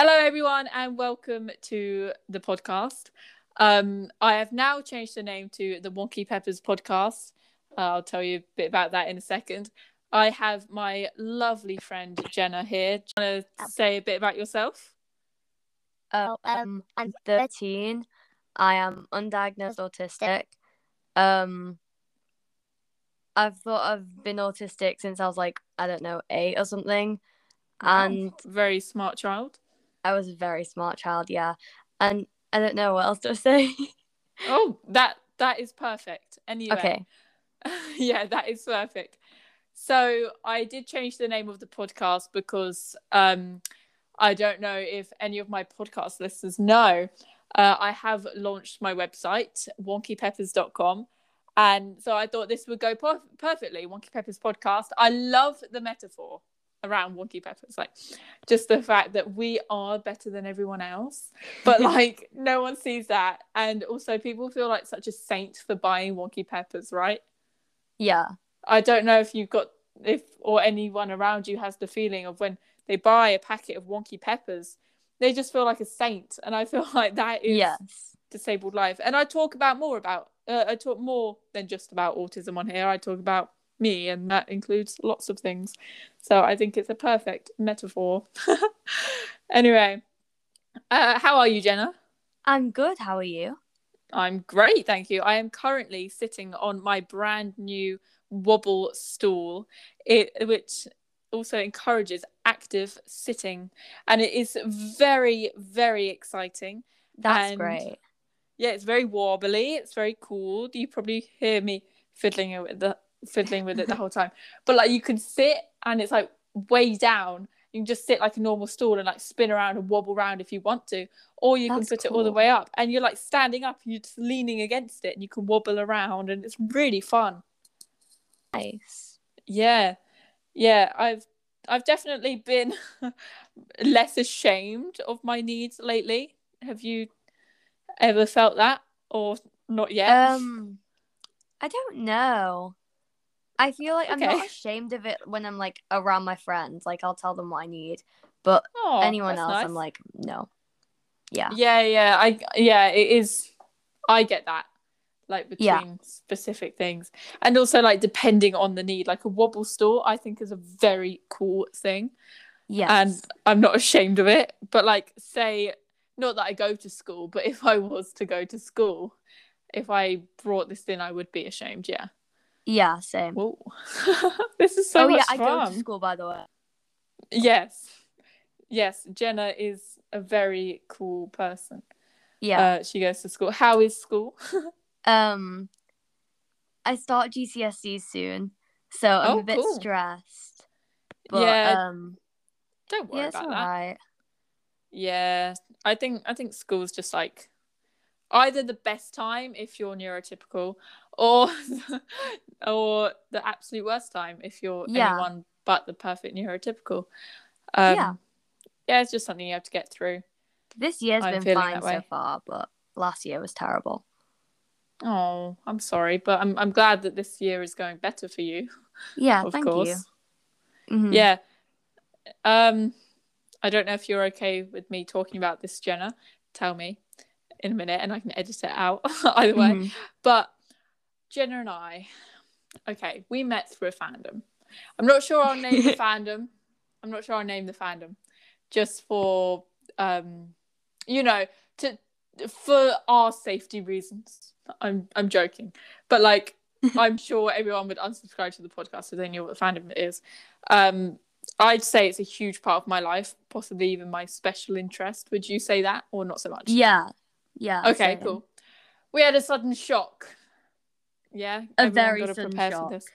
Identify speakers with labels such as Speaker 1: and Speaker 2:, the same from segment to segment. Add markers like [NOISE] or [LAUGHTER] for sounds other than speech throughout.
Speaker 1: Hello, everyone, and welcome to the podcast. Um, I have now changed the name to the Wonky Peppers podcast. Uh, I'll tell you a bit about that in a second. I have my lovely friend Jenna here. Do you want to say a bit about yourself?
Speaker 2: Oh, um, I'm 13. I am undiagnosed autistic. Um, I've thought I've been autistic since I was like, I don't know, eight or something. And
Speaker 1: very smart child.
Speaker 2: I was a very smart child, yeah. And I don't know what else to [LAUGHS] say.
Speaker 1: Oh, that that is perfect. Anyway,
Speaker 2: okay. [LAUGHS]
Speaker 1: yeah, that is perfect. So I did change the name of the podcast because um, I don't know if any of my podcast listeners know. Uh, I have launched my website, wonkypeppers.com. And so I thought this would go per- perfectly. Wonky Peppers podcast. I love the metaphor around Wonky Peppers. Like just the fact that we are better than everyone else. But [LAUGHS] like no one sees that. And also people feel like such a saint for buying Wonky Peppers, right?
Speaker 2: Yeah.
Speaker 1: I don't know if you've got if or anyone around you has the feeling of when they buy a packet of wonky peppers, they just feel like a saint, and I feel [LAUGHS] like that is
Speaker 2: Yes.
Speaker 1: disabled life. And I talk about more about uh, I talk more than just about autism on here. I talk about me, and that includes lots of things. So I think it's a perfect metaphor. [LAUGHS] anyway, uh, how are you, Jenna?
Speaker 2: I'm good. How are you?
Speaker 1: I'm great, thank you. I am currently sitting on my brand new wobble stool, it, which also encourages active sitting, and it is very, very exciting.
Speaker 2: That's
Speaker 1: And-
Speaker 2: great.
Speaker 1: Yeah, it's very wobbly. It's very cool. You probably hear me fiddling with the fiddling with it the whole time, but like you can sit and it's like way down. You can just sit like a normal stool and like spin around and wobble around if you want to, or you
Speaker 2: That's
Speaker 1: can put it all the way up and you're like standing up and you're just leaning against it and you can wobble around and it's really fun.
Speaker 2: Nice.
Speaker 1: Yeah, yeah. I've I've definitely been [LAUGHS] less ashamed of my needs lately. Have you ever felt that or not yet?
Speaker 2: Um, I don't know. I feel like I'm not ashamed of it when I'm like around my friends. Like I'll tell them what I need, but [LAUGHS]
Speaker 1: oh,
Speaker 2: anyone else,
Speaker 1: nice.
Speaker 2: I'm like, no. Yeah.
Speaker 1: yeah, yeah. I yeah, it is. I get that. Like between
Speaker 2: Yeah.
Speaker 1: specific things, and also like depending on the need. Like a wobble stool, I think is a very cool thing.
Speaker 2: Yeah.
Speaker 1: and I'm not [LAUGHS] ashamed of it. But like, say, not that I go to school, but [LAUGHS] if I was to go to school, if I brought this in, I would be ashamed. Yeah.
Speaker 2: Yeah, same.
Speaker 1: Whoa, [LAUGHS] this is so
Speaker 2: oh
Speaker 1: much
Speaker 2: yeah, I go to school by the way.
Speaker 1: Yes, yes. Jenna is a very cool person.
Speaker 2: Yeah.
Speaker 1: Uh, she goes to school. How is school? [LAUGHS]
Speaker 2: um, I start GCSEs soon, so I'm
Speaker 1: Oh,
Speaker 2: a bit
Speaker 1: cool.
Speaker 2: stressed. But
Speaker 1: Yeah,
Speaker 2: um,
Speaker 1: Don't worry
Speaker 2: yeah,
Speaker 1: about that.
Speaker 2: alright.
Speaker 1: Yeah, I think I think school's just like either the best time if you're neurotypical, or [LAUGHS] or the absolute worst time if you're
Speaker 2: Yeah.
Speaker 1: anyone but the perfect neurotypical. Um,
Speaker 2: Yeah.
Speaker 1: yeah, it's just something you have to get through.
Speaker 2: This year's
Speaker 1: I'm
Speaker 2: been fine so far, but last year was terrible.
Speaker 1: Oh, I'm sorry, but I'm I'm glad that this year is going better for you.
Speaker 2: Yeah, [LAUGHS]
Speaker 1: of
Speaker 2: thank
Speaker 1: course.
Speaker 2: you. Mhm.
Speaker 1: Yeah. Um, I don't know if you're okay with me talking about this, Jenna. Tell me in a minute, and I can edit it out [LAUGHS] either way.
Speaker 2: Mhm.
Speaker 1: But Jenna and I, okay, we met through a fandom. I'm not sure I'll name the [LAUGHS] fandom. I'm not sure I'll name the fandom, just for um, you know, to for our safety reasons. I'm I'm joking, but like [LAUGHS] I'm sure everyone would unsubscribe to the podcast if they knew what the fandom is. Um, I'd say it's a huge part of my life, possibly even my special interest. Would you say that, or not so much?
Speaker 2: Yeah. Yeah.
Speaker 1: Okay,
Speaker 2: same.
Speaker 1: cool. We had a sudden shock. Yeah,
Speaker 2: A very sudden shock.
Speaker 1: for this.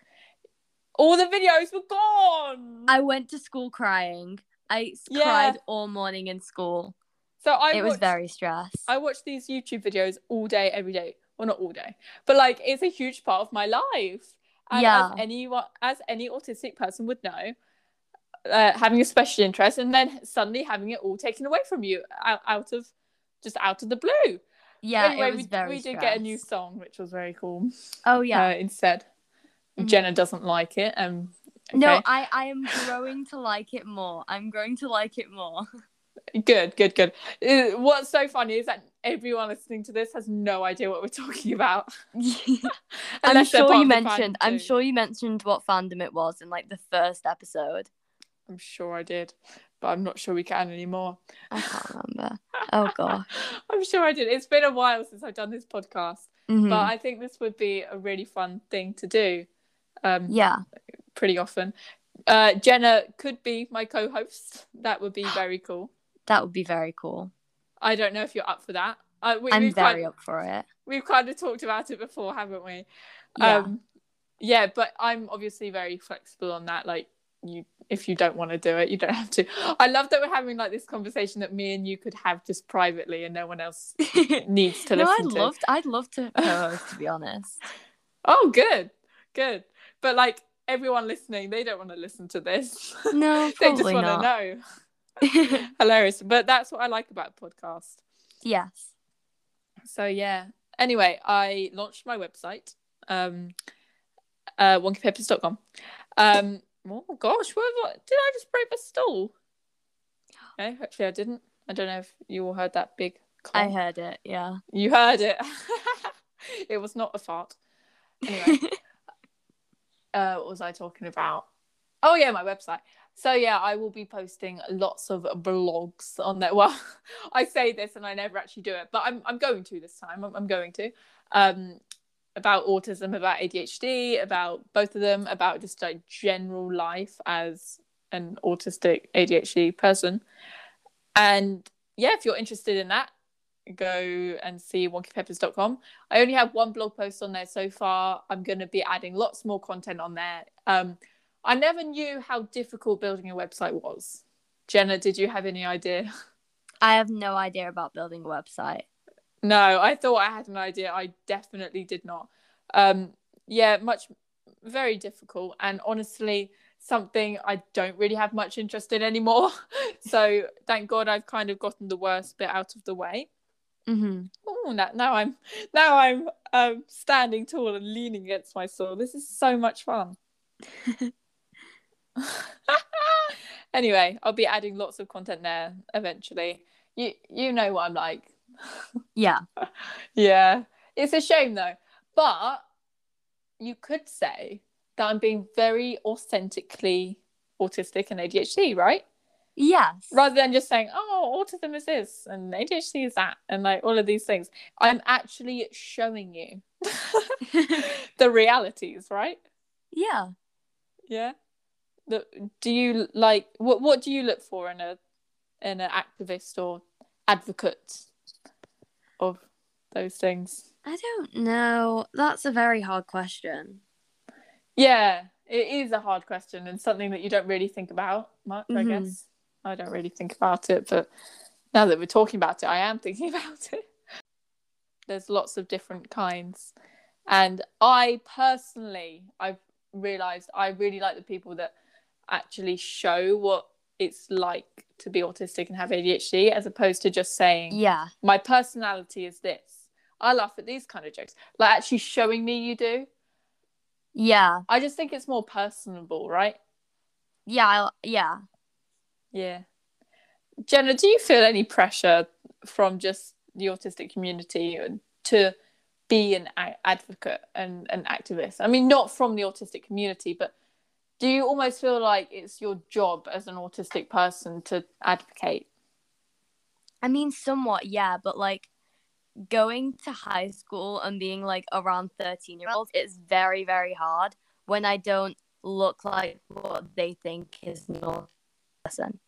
Speaker 1: All the videos were gone.
Speaker 2: I went to school crying. I
Speaker 1: Yeah.
Speaker 2: cried all morning in school.
Speaker 1: so I
Speaker 2: it was very stressed.
Speaker 1: I watched these YouTube videos all day, every day. Well, not all day, but like it's a huge part of my life. And
Speaker 2: Yeah.
Speaker 1: as anyone, as any autistic person would know, uh, having a special interest and then suddenly having it all taken away from you out, out of just out of the blue.
Speaker 2: yeah,
Speaker 1: anyway,
Speaker 2: it was
Speaker 1: we,
Speaker 2: very
Speaker 1: we did get a new song, which was very cool.
Speaker 2: Oh yeah.
Speaker 1: uh, instead.
Speaker 2: Mhm.
Speaker 1: Jenna doesn't like it. Um,
Speaker 2: No. I I am growing to like it more. I'm growing to like it more. [LAUGHS]
Speaker 1: Good, good, good. Uh, What's so funny is that everyone listening to this has no idea what we're talking about. [LAUGHS] [LAUGHS]
Speaker 2: I'm sure you mentioned. I'm sure you mentioned what fandom it was in like the first episode.
Speaker 1: I'm sure I did, but I'm not sure we can anymore.
Speaker 2: I can't remember. Oh god. [LAUGHS]
Speaker 1: I'm sure I did. It's been a while since I've done this podcast,
Speaker 2: Mhm.
Speaker 1: but I think this would be a really fun thing to do. Um,
Speaker 2: yeah.
Speaker 1: pretty often. Uh, Jenna could be my co-host. That would be [GASPS] very cool.
Speaker 2: That would be very cool.
Speaker 1: I don't know if you're up for that. Uh, we,
Speaker 2: I'm
Speaker 1: we've
Speaker 2: very
Speaker 1: kind,
Speaker 2: up for it.
Speaker 1: we've kind of talked about it before, haven't we?
Speaker 2: Yeah.
Speaker 1: Um, yeah, but I'm obviously very flexible on that. Like you, if you don't want to do it, you don't have to. I love that we're having like this conversation that me and you could have just privately, and no one else [LAUGHS] needs to
Speaker 2: no,
Speaker 1: listen
Speaker 2: I'd
Speaker 1: to.
Speaker 2: love. To, I'd love to [LAUGHS] co-host. to be honest.
Speaker 1: Oh, good, good. But like everyone listening, they don't want to listen to this.
Speaker 2: No, [LAUGHS]
Speaker 1: they just want to know. Hilarious. But that's what I like about podcast.
Speaker 2: yes.
Speaker 1: So yeah. Anyway, I launched my website, um, uh, wonkypeppers.com. Um, oh gosh, what, what did I just break my stool? No, actually I didn't. I don't know if you all heard that big.
Speaker 2: I heard it. Yeah.
Speaker 1: You heard it. [LAUGHS] it was not a fart. Anyway, [LAUGHS] uh, what was I talking about? Oh yeah, my website. So yeah, I will be posting lots of blogs on there. [LAUGHS] Well, I say this and I never actually do it, but I'm I'm going to this time. I'm, I'm going to um about autism, about ADHD, about both of them, about just like general life as an autistic ADHD person. And yeah, if you're interested in that, go and see wonkypeppers.com. I only have one blog post on there so far. I'm going to be adding lots more content on there. Um, I never knew how difficult building a website was. Jenna, did you have any idea? [LAUGHS]
Speaker 2: I have no idea about building a website.
Speaker 1: No, I thought I had an idea. I definitely did not. Um, yeah, much, very difficult. And honestly, something I don't really have much interest in anymore. [LAUGHS] so thank God I've kind of gotten the worst bit out of the way.
Speaker 2: Mm-hmm.
Speaker 1: Oh, now, now I'm now I'm um, standing tall and leaning against my stool. This is so much fun. [LAUGHS] anyway, I'll be adding lots of content there eventually. You you know what I'm like.
Speaker 2: Yeah. [LAUGHS]
Speaker 1: Yeah, it's a shame though. But you could say that I'm being very authentically autistic and ADHD, right?
Speaker 2: Yes.
Speaker 1: rather than just saying oh autism is this and adhd is that and like all of these things i'm actually showing you [LAUGHS] the realities right
Speaker 2: yeah.
Speaker 1: yeah the, do you like what what do you look for in a in an activist or advocate of those things
Speaker 2: I don't know. That's a very hard question.
Speaker 1: yeah it is a hard question and something that you don't really think about much i
Speaker 2: Mhm.
Speaker 1: guess i don't really think about it but now that we're talking about it i am thinking [LAUGHS] about it there's lots of different kinds and i personally i've realized i really like the people that actually show what it's like to be autistic and have adhd as opposed to just saying
Speaker 2: Yeah.
Speaker 1: my personality is this i laugh at these kind of jokes like actually showing me you do
Speaker 2: Yeah.
Speaker 1: i just think it's more personable right
Speaker 2: Yeah. I'll, yeah.
Speaker 1: yeah jenna do you feel any pressure from just the autistic community to be an advocate and an activist i mean not from the autistic community but do you almost feel like it's your job as an autistic person to advocate
Speaker 2: I mean, somewhat, yeah, but like going to high school and being like around 13 year olds, it's very, very hard when I don't look like what they think is normal person.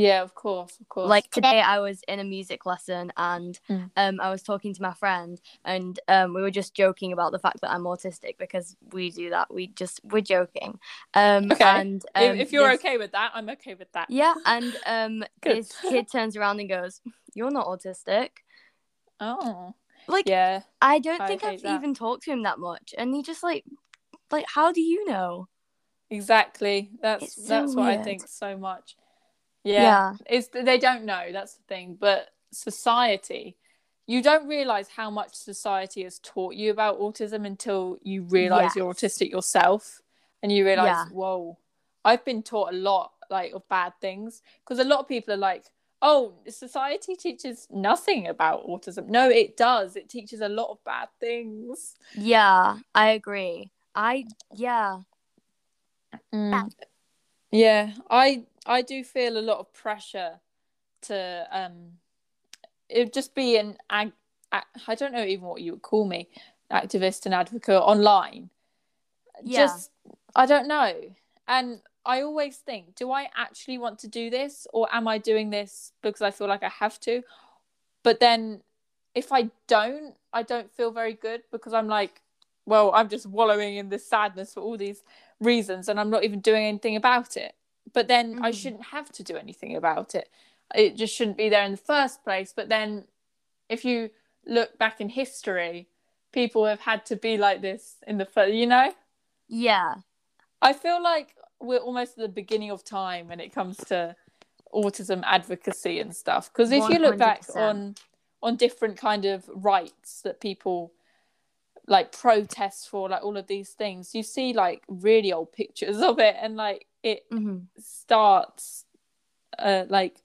Speaker 1: Yeah of course of course
Speaker 2: Like today, I was in a music lesson and
Speaker 1: Mm.
Speaker 2: um, I was talking to my friend, and um, we were just joking about the fact that I'm autistic because we do that. We just we're joking. Um,
Speaker 1: Okay.
Speaker 2: And um,
Speaker 1: if, if you're
Speaker 2: this-
Speaker 1: okay with that i'm okay with that
Speaker 2: yeah, and um, [LAUGHS] this kid turns around and goes, "You're not autistic."
Speaker 1: oh
Speaker 2: Like
Speaker 1: yeah
Speaker 2: I don't
Speaker 1: I
Speaker 2: think I've
Speaker 1: that.
Speaker 2: even talked to him that much, and he just like, like, how do you know?
Speaker 1: exactly that's
Speaker 2: It's so
Speaker 1: that's what i think so much yeah. it's they don't know that's the thing but society you don't realize how much society has taught you about autism until you realize you're autistic yourself and you realize
Speaker 2: Yeah.
Speaker 1: whoa i've been taught a lot like of bad things because a lot of people are like oh, society teaches nothing about autism. No, it does. It teaches a lot of bad things.
Speaker 2: Yeah, I agree. I yeah.
Speaker 1: Mm. Yeah, I I do feel a lot of pressure to um it just be an ag- I don't know even what you would call me, activist and advocate online.
Speaker 2: Yeah.
Speaker 1: Just I don't know. And I always think, do I actually want to do this or am I doing this because I feel like I have to? But then if I don't, I don't feel very good because I'm like, well, I'm just wallowing in this sadness for all these reasons and I'm not even doing anything about it. But then I
Speaker 2: Mhm.
Speaker 1: shouldn't have to do anything about it. It just shouldn't be there in the first place. But then if you look back in history, people have had to be like this in the first, you know?
Speaker 2: Yeah.
Speaker 1: I feel like we're almost at the beginning of time when it comes to autism advocacy and stuff. Because if you look back on on different kind of rights that people like protest for, like all of these things, you see like really old pictures [LAUGHS] of it, and like it
Speaker 2: hmm
Speaker 1: starts, uh, like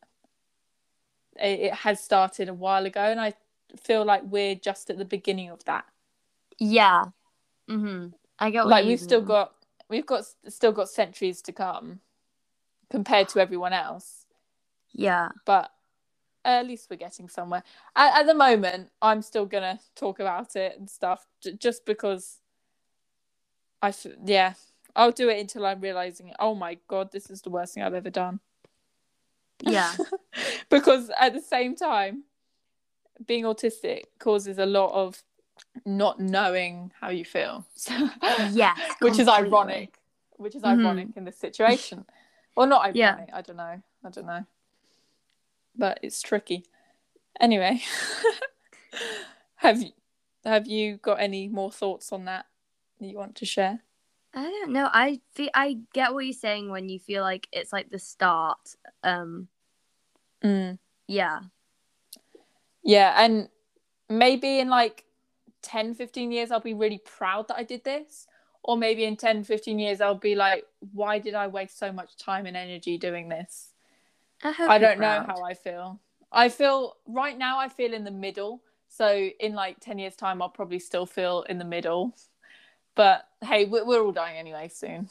Speaker 1: it, it has started a while ago, and I feel like we're just at the beginning of that.
Speaker 2: Yeah. hmm I get
Speaker 1: like we've still
Speaker 2: mean.
Speaker 1: got we've got still got centuries to come compared to everyone else
Speaker 2: Yeah.
Speaker 1: but at least we're getting somewhere at, at the moment i'm still gonna talk about it and stuff j- just because i f- yeah i'll do it until i'm realizing oh my god this is the worst thing i've ever done
Speaker 2: Yeah. [LAUGHS]
Speaker 1: because at the same time being autistic causes a lot of not knowing how you feel So- [LAUGHS]
Speaker 2: Yes.
Speaker 1: which is ironic which is
Speaker 2: Mhm.
Speaker 1: ironic in this situation or not ironic
Speaker 2: Yeah.
Speaker 1: i don't know i don't know but it's tricky anyway [LAUGHS] have you have you got any more thoughts on that that you want to share
Speaker 2: I don't know. I feel I get what you're saying when you feel like it's like the start. Um. Yeah.
Speaker 1: yeah and maybe in like 10 15 years i'll be really proud that i did this or maybe in 10 15 years i'll be like why did i waste so much time and energy doing this
Speaker 2: I,
Speaker 1: I don't know how I feel. I feel right now I feel in the middle. So in like 10 years time I'll probably still feel in the middle. But hey, we're, we're all dying anyway soon.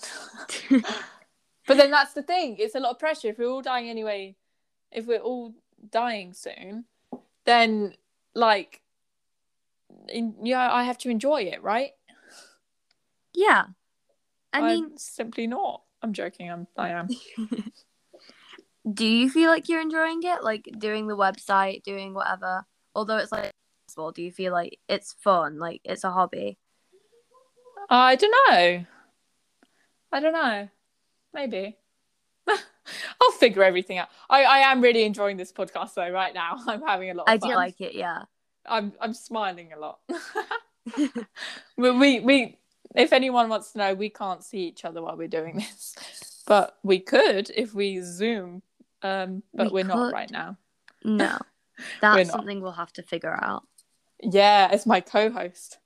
Speaker 1: [LAUGHS] [LAUGHS] but then that's the thing. It's a lot of pressure if we're all dying anyway. If we're all dying soon, then like in, yeah, I have to enjoy it, right?
Speaker 2: yeah. I
Speaker 1: I'm
Speaker 2: mean,
Speaker 1: simply not. I'm joking. I'm I am. [LAUGHS]
Speaker 2: do you feel like you're enjoying it? Like doing the website, doing whatever. Although it's like do you feel like it's fun? Like it's a hobby?
Speaker 1: I don't know. I don't know. Maybe. [LAUGHS] I'll figure everything out. I, I am really enjoying this podcast though right now. [LAUGHS] I'm having a lot of fun.
Speaker 2: I
Speaker 1: fun.
Speaker 2: do like it. Yeah.
Speaker 1: I'm I'm smiling a lot. [LAUGHS] we, we we if anyone wants to know, we can't see each other while we're doing this. But we could if we zoom. Um but
Speaker 2: We
Speaker 1: are not right now.
Speaker 2: No, that's something we'll have to figure out.
Speaker 1: Yeah, as my co-host.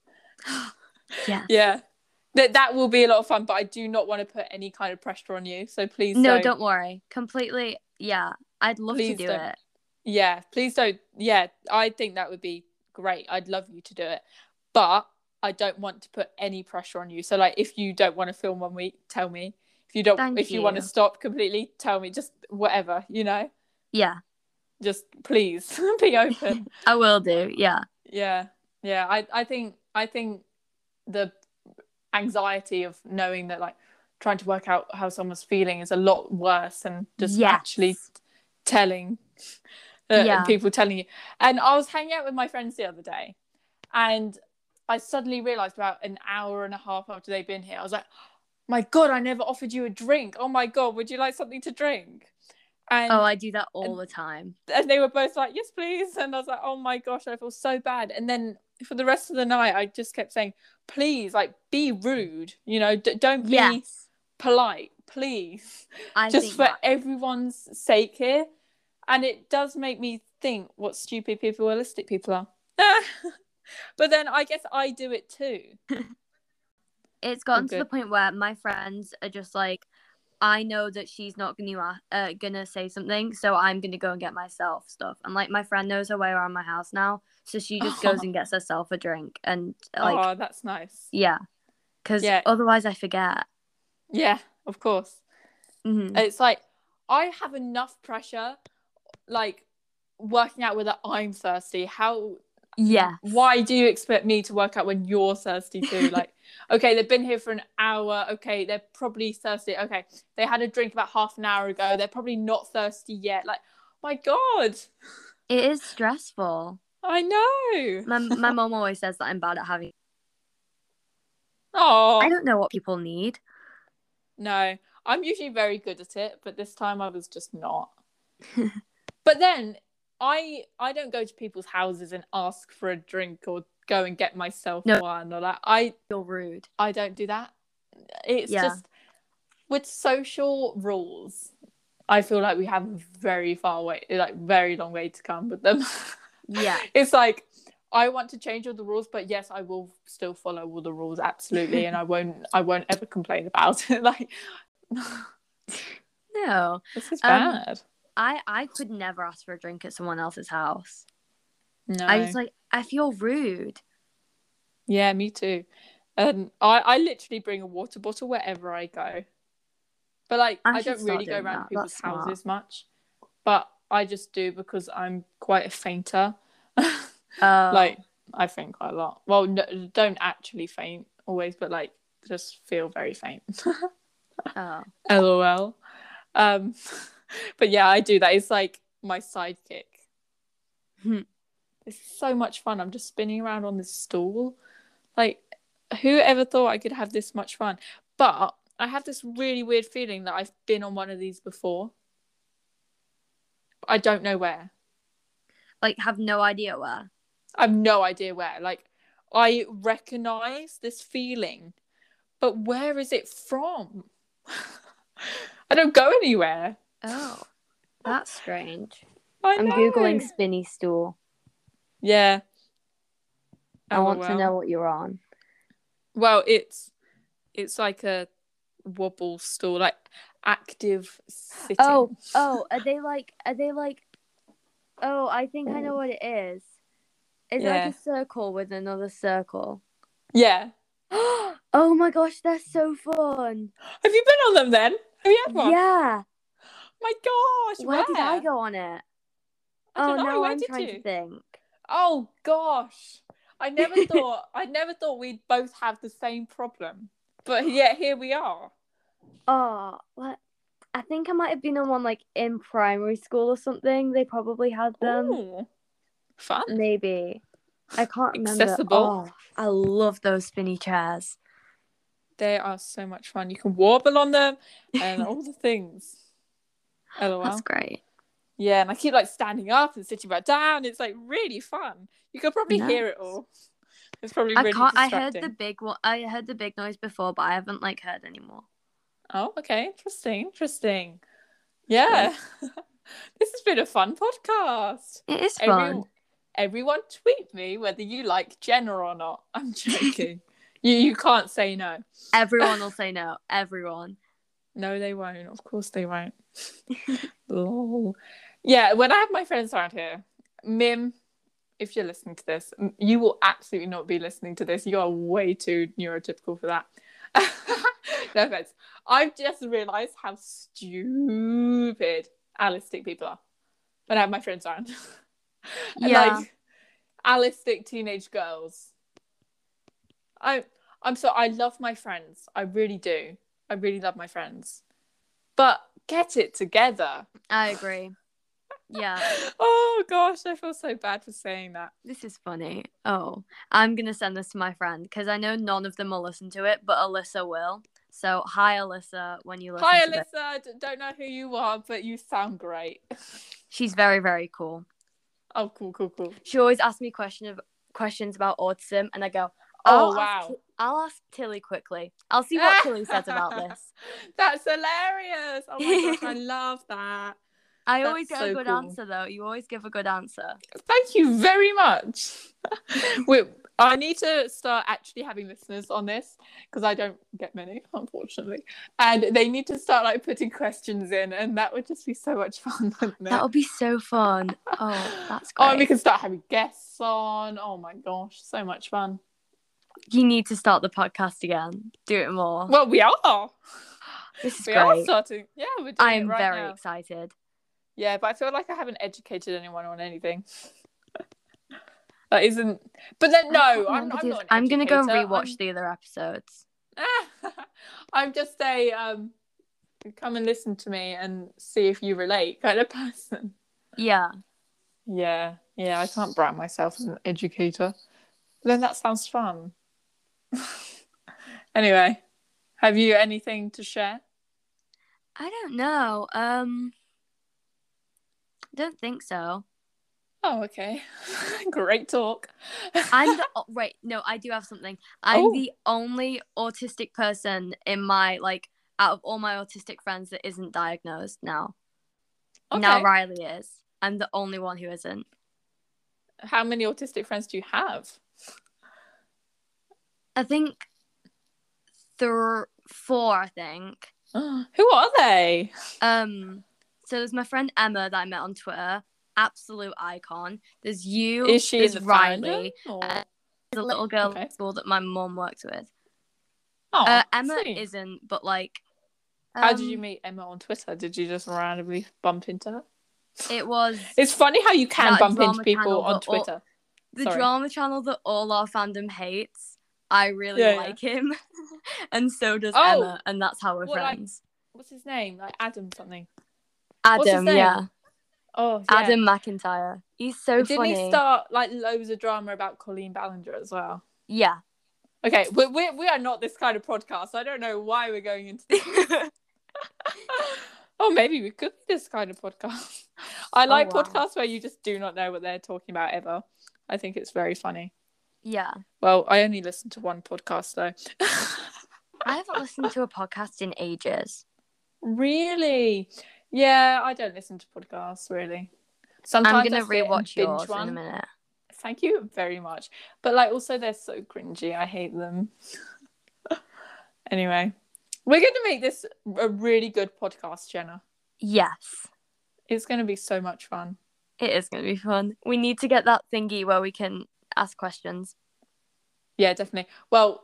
Speaker 1: [GASPS]
Speaker 2: Yeah.
Speaker 1: Yeah. That that will be a lot of fun, but I do not want to put any kind of pressure on you. So please
Speaker 2: No,
Speaker 1: don't,
Speaker 2: don't worry. Completely. Yeah, I'd love
Speaker 1: Please
Speaker 2: to do
Speaker 1: don't.
Speaker 2: it.
Speaker 1: Yeah, please don't. Yeah, I think that would be great. I'd love you to do it. But I don't want to put any pressure on you. So like if you don't want to film one week, tell me. If you don't
Speaker 2: Thank
Speaker 1: if you, want to stop completely, tell me. Just whatever, you know?
Speaker 2: Yeah,
Speaker 1: Just please [LAUGHS] be open. [LAUGHS]
Speaker 2: I will do. Yeah.
Speaker 1: yeah. Yeah. I, I think I think the anxiety of knowing that like trying to work out how someone's feeling is a lot worse than just
Speaker 2: Yes.
Speaker 1: actually telling uh,
Speaker 2: Yeah.
Speaker 1: people telling you and i was hanging out with my friends the other day and i suddenly realized about an hour and a half after they'd been here i was like my god i never offered you a drink oh my god would you like something to drink and
Speaker 2: Oh, I do that all the time.
Speaker 1: and they were both like, "Yes, please." And I was like, "Oh my gosh, I feel so bad." And then for the rest of the night, I just kept saying, "Please, like, be rude. You know, d- don't be
Speaker 2: Yes.
Speaker 1: polite, please,
Speaker 2: I
Speaker 1: just for
Speaker 2: that-
Speaker 1: everyone's sake here." And it does make me think what stupid people, allistic people are. [LAUGHS] but then I guess I do it too. [LAUGHS]
Speaker 2: it's gotten to the point where my friends are just like, I know that she's not gonna uh, gonna say something, so I'm gonna go and get myself stuff. And like my friend knows her way around my house now, so she [LAUGHS] just goes
Speaker 1: Oh.
Speaker 2: and gets herself a drink. And like,
Speaker 1: oh, that's nice.
Speaker 2: yeah, because
Speaker 1: Yeah.
Speaker 2: otherwise I forget.
Speaker 1: Yeah, of course.
Speaker 2: Mhm.
Speaker 1: It's like I have enough pressure, like working out whether I'm thirsty. How?
Speaker 2: Yeah.
Speaker 1: Why do you expect me to work out when you're thirsty too? [LAUGHS] Like, okay, they've been here for an hour. Okay, they're probably thirsty. Okay, they had a drink about half an hour ago. They're probably not thirsty yet. Like, my God,
Speaker 2: It is stressful.
Speaker 1: I know.
Speaker 2: My my mom always says that I'm bad at having.
Speaker 1: Oh
Speaker 2: I don't know what people need.
Speaker 1: no, I'm usually very good at it, but this time I was just not. [LAUGHS] but then I I don't go to people's houses and ask for a drink or go and get myself
Speaker 2: No.
Speaker 1: one or that. I
Speaker 2: You're rude.
Speaker 1: I don't do that. It's
Speaker 2: Yeah.
Speaker 1: just with social rules. I feel like we have a very far way, like very long way to come with them. [LAUGHS]
Speaker 2: Yeah.
Speaker 1: it's like I want to change all the rules, but yes, I will still follow all the rules absolutely, and I [LAUGHS] won't. I won't ever complain about it. [LAUGHS] like
Speaker 2: No,
Speaker 1: this is
Speaker 2: Um,
Speaker 1: bad.
Speaker 2: I I could never ask for a drink at someone else's house.
Speaker 1: no.
Speaker 2: I was like I feel rude.
Speaker 1: Yeah, me too. And I, I literally bring a water bottle wherever I go. But like
Speaker 2: I
Speaker 1: I, don't really go around
Speaker 2: that.
Speaker 1: people's
Speaker 2: That's smart.
Speaker 1: houses much. But I just do because I'm quite a fainter.
Speaker 2: Uh, [LAUGHS]
Speaker 1: like I faint quite a lot. Well, no, don't actually faint always, but like just feel very faint. [LAUGHS]
Speaker 2: oh. [LAUGHS]
Speaker 1: LOL. Um, [LAUGHS] but yeah, I do that. It's like my sidekick.
Speaker 2: Hmm.
Speaker 1: it's so much fun. I'm just spinning around on this stool. Like, who ever thought I could have this much fun? But I have this really weird feeling that I've been on one of these before. I don't know where.
Speaker 2: like have no idea where.
Speaker 1: I have no idea where. Like, I recognize this feeling, but where is it from? [LAUGHS] I don't go anywhere.
Speaker 2: Oh, that's strange.
Speaker 1: I
Speaker 2: I'm
Speaker 1: know.
Speaker 2: googling spinny stool.
Speaker 1: Yeah.
Speaker 2: I want to know what you're on.
Speaker 1: Well, it's it's like a wobble stool, like active sitting.
Speaker 2: Oh, oh, are they like? Are they like? Oh, I think I know what it is. It's
Speaker 1: Yeah.
Speaker 2: like a circle with another circle.
Speaker 1: yeah. [GASPS]
Speaker 2: oh my gosh, they're so fun. [GASPS]
Speaker 1: Have you been on them then? Have you had one?
Speaker 2: Yeah.
Speaker 1: My gosh,
Speaker 2: Where,
Speaker 1: where,
Speaker 2: did I go on it?
Speaker 1: I
Speaker 2: oh
Speaker 1: know,
Speaker 2: no,
Speaker 1: where
Speaker 2: I'm
Speaker 1: did
Speaker 2: trying
Speaker 1: you?
Speaker 2: to think.
Speaker 1: Oh gosh, I never [LAUGHS] thought I never thought we'd both have the same problem, but yet here we are.
Speaker 2: Oh, what? I think I might have been on one like in primary school or something. They probably had them.
Speaker 1: Ooh, fun.
Speaker 2: Maybe. I can't remember.
Speaker 1: Accessible.
Speaker 2: Oh, I love those spinny chairs.
Speaker 1: They are so much fun. You can warble on them and all the things. [LAUGHS] LOL.
Speaker 2: That's great.
Speaker 1: Yeah, and I keep like standing up and sitting back down. It's like really fun. You can probably hear it all. It's probably
Speaker 2: I
Speaker 1: really
Speaker 2: can't. I heard the big one. I heard the big noise before, but I haven't like heard anymore.
Speaker 1: Oh, okay. Interesting. Interesting. Yeah. [LAUGHS] this has been a fun podcast.
Speaker 2: It is fun.
Speaker 1: everyone tweet me whether you like Jenna or not. [LAUGHS] I'm joking. [LAUGHS] you you can't say no.
Speaker 2: Everyone will say no. Everyone.
Speaker 1: No, they won't. Of course they won't. [LAUGHS] Lol. Yeah, when I have my friends around here, Mim, if you're listening to this, you will absolutely not be listening to this. You are way too neurotypical for that. [LAUGHS] no offense. I've just realised how stupid allistic people are when I have my friends around. [LAUGHS]
Speaker 2: Yeah.
Speaker 1: like allistic teenage girls. I I'm so I love my friends. I really do. I really love my friends. But get it together.
Speaker 2: I agree. Yeah, [LAUGHS]
Speaker 1: Oh gosh, I feel so bad for saying that.
Speaker 2: this is funny. Oh, I'm gonna send this to my friend because I know none of them will listen to it, but Alyssa will. So hi, Alyssa. When you listen
Speaker 1: Hi. Alyssa. D- don't know who you are, but you sound great. [LAUGHS]
Speaker 2: she's very very cool.
Speaker 1: Oh, cool, cool, cool.
Speaker 2: She always asks me question of questions about autism, and I go,
Speaker 1: Oh,
Speaker 2: I'll
Speaker 1: wow.
Speaker 2: Ask, I'll ask Tilly quickly. I'll see what Tilly says about [LAUGHS] this.
Speaker 1: That's hilarious. Oh my gosh, I [LAUGHS] love that.
Speaker 2: I
Speaker 1: That's
Speaker 2: always get
Speaker 1: so
Speaker 2: a good
Speaker 1: cool.
Speaker 2: answer though. You always give a good answer.
Speaker 1: Thank you very much. [LAUGHS] we, I need to start actually having listeners on this because I don't get many, unfortunately. And they need to start like putting questions in, and that would just be so much fun.
Speaker 2: That would be so fun. Oh, that's great.
Speaker 1: Oh, we can start having guests on. Oh my gosh, so much fun.
Speaker 2: You need to start the podcast again. Do it more.
Speaker 1: Well, we are.
Speaker 2: this is
Speaker 1: We are starting. Yeah, we're doing
Speaker 2: I am
Speaker 1: right
Speaker 2: very
Speaker 1: now.
Speaker 2: excited.
Speaker 1: Yeah, but I feel like I haven't educated anyone on anything. [LAUGHS] that isn't. But then no, I'm, I'm not.
Speaker 2: I'm gonna go
Speaker 1: and
Speaker 2: rewatch
Speaker 1: I'm-
Speaker 2: the other episodes. [LAUGHS]
Speaker 1: I'm just a um, come and listen to me and see if you relate kind of [LAUGHS] person.
Speaker 2: Yeah.
Speaker 1: Yeah, yeah. I can't brand myself as an educator. But then that sounds fun. [LAUGHS] anyway, have you anything to share?
Speaker 2: I don't know. Um don't think so.
Speaker 1: Oh, okay. [LAUGHS] Great talk.
Speaker 2: I'm the [LAUGHS] oh, right, no, I do have something. I'm
Speaker 1: Oh.
Speaker 2: the only autistic person in my like out of all my autistic friends that isn't diagnosed now. Now Riley is. I'm the only one who isn't.
Speaker 1: How many autistic friends do you have?
Speaker 2: I think there four, I think. [GASPS]
Speaker 1: Who are they?
Speaker 2: Um, so there's my friend Emma that I met on Twitter, absolute icon. There's you.
Speaker 1: Is she
Speaker 2: there's
Speaker 1: the
Speaker 2: Riley.
Speaker 1: or-
Speaker 2: Uh, There's a little girl
Speaker 1: Okay.
Speaker 2: at school that my mom works with.
Speaker 1: Oh,
Speaker 2: uh, Emma isn't, but like.
Speaker 1: How did
Speaker 2: um,
Speaker 1: you meet Emma on Twitter? Did you just randomly bump into her?
Speaker 2: It was [LAUGHS]
Speaker 1: It's funny how you can bump into people on
Speaker 2: that all-
Speaker 1: Twitter.
Speaker 2: the
Speaker 1: sorry.
Speaker 2: drama channel that all our fandom hates. I really
Speaker 1: Yeah, yeah.
Speaker 2: like him, [LAUGHS] and so does
Speaker 1: Oh!
Speaker 2: Emma, and that's how we're
Speaker 1: What, like,
Speaker 2: friends.
Speaker 1: What's his name? Like Adam something.
Speaker 2: Adam, yeah,
Speaker 1: Oh, yeah.
Speaker 2: Adam McIntyre. He's so funny.
Speaker 1: Didn't
Speaker 2: funny.
Speaker 1: he start like loads of drama about Colleen Ballinger as well?
Speaker 2: Yeah.
Speaker 1: Okay, we we we are not this kind of podcast. I don't know why we're going into this. [LAUGHS] oh, maybe we could be this kind of podcast. [LAUGHS] I oh, like
Speaker 2: wow.
Speaker 1: podcasts where you just do not know what they're talking about ever. I think it's very funny.
Speaker 2: Yeah.
Speaker 1: Well, I only listen to one podcast though. [LAUGHS]
Speaker 2: I haven't listened to a podcast in ages.
Speaker 1: really? Yeah, I don't listen to podcasts really. Sometimes
Speaker 2: I'm gonna rewatch yours
Speaker 1: one.
Speaker 2: in a minute.
Speaker 1: Thank you very much. But like also they're so cringy. I hate them. [LAUGHS] anyway, we're going to make this a really good podcast, Jenna.
Speaker 2: Yes,
Speaker 1: It's going to be so much fun.
Speaker 2: it is gonna be fun. We need to get that thingy where we can ask questions.
Speaker 1: Yeah, definitely. Well,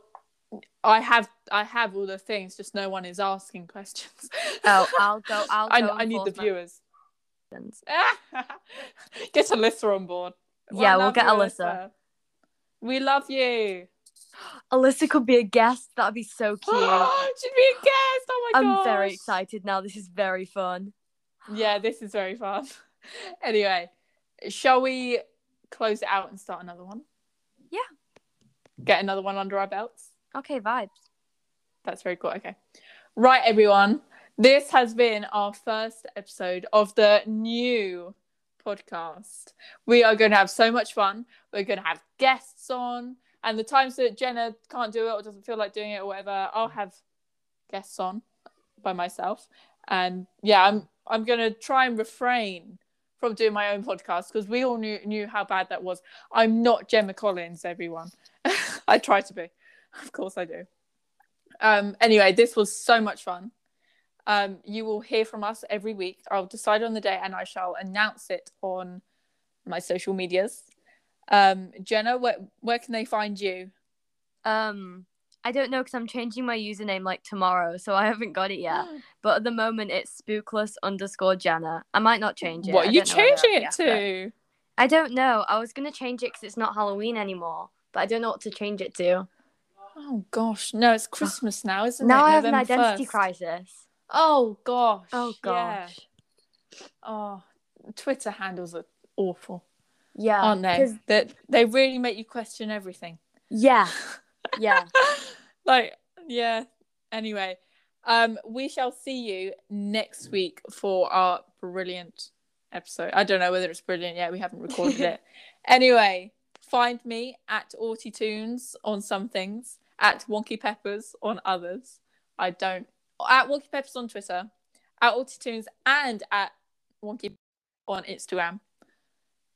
Speaker 1: I have I have all the things, just no one is asking questions. [LAUGHS]
Speaker 2: Oh, I'll go. [LAUGHS] I'll
Speaker 1: I,
Speaker 2: go.
Speaker 1: I need the
Speaker 2: my
Speaker 1: viewers. [LAUGHS] get Alyssa on board.
Speaker 2: Yeah, we'll get
Speaker 1: you,
Speaker 2: Alyssa.
Speaker 1: We love you.
Speaker 2: Alyssa could be a guest. That'd be so [GASPS] cute.
Speaker 1: She'd be a guest. Oh my god.
Speaker 2: I'm very excited now. This is very fun.
Speaker 1: Yeah, this is very fun. anyway, shall we close it out and start another one?
Speaker 2: Yeah.
Speaker 1: Get another one under our belts.
Speaker 2: Okay, vibes.
Speaker 1: That's very cool. Okay. Right, everyone. This has been our first episode of the new podcast. We are going to have so much fun. We're going to have guests on. And the times that Jenna can't do it or doesn't feel like doing it or whatever, I'll have guests on by myself. And yeah, I'm I'm going to try and refrain from doing my own podcast because we all knew knew how bad that was. I'm not Gemma Collins, everyone. [LAUGHS] I try to be. [LAUGHS] Of course I do. Um, anyway, this was so much fun. Um, you will hear from us every week. I'll decide on the day and I shall announce it on my social medias. Um, Jenna, where, where can they find you?
Speaker 2: Um, I don't know because I'm changing my username like tomorrow, so I haven't got it yet. Mm. But at the moment, it's spookless underscore Jenna. I might not change it.
Speaker 1: what are you
Speaker 2: don't know whether
Speaker 1: changing it to?
Speaker 2: I don't know. I was gonna change it because it's not Halloween anymore, but I don't know what to change it to.
Speaker 1: Oh gosh, no, it's Christmas now, isn't
Speaker 2: now
Speaker 1: it?
Speaker 2: Now I have an identity
Speaker 1: 1st.
Speaker 2: crisis.
Speaker 1: Oh gosh.
Speaker 2: Oh
Speaker 1: yeah.
Speaker 2: gosh.
Speaker 1: Oh, Twitter handles are awful,
Speaker 2: Yeah.
Speaker 1: aren't they?
Speaker 2: 'cause-
Speaker 1: They they really make you question everything.
Speaker 2: Yeah. [LAUGHS] Yeah. [LAUGHS]
Speaker 1: like yeah. Anyway um we shall see you next week for our brilliant episode. I don't know whether it's brilliant yet. We haven't recorded it. [LAUGHS] Anyway find me at Auty Tunes on some things at wonky peppers on others. I don't at wonky peppers on twitter at Auty Tunes and at Wonky on Instagram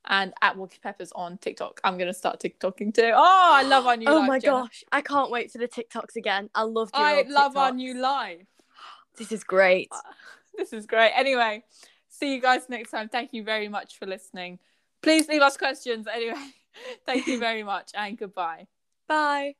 Speaker 1: and at Wonky Peppers on TikTok. I'm gonna start TikToking too. Oh, I love our new. Life.
Speaker 2: Oh
Speaker 1: life,
Speaker 2: my
Speaker 1: Jenna.
Speaker 2: gosh, I can't wait for the TikToks again. I love
Speaker 1: I love our new life.
Speaker 2: This is great.
Speaker 1: Uh, [LAUGHS] this is great. Anyway, see you guys next time. Thank you very much for listening. Please leave us questions. Anyway, [LAUGHS] thank you [LAUGHS] very much and goodbye.
Speaker 2: Bye.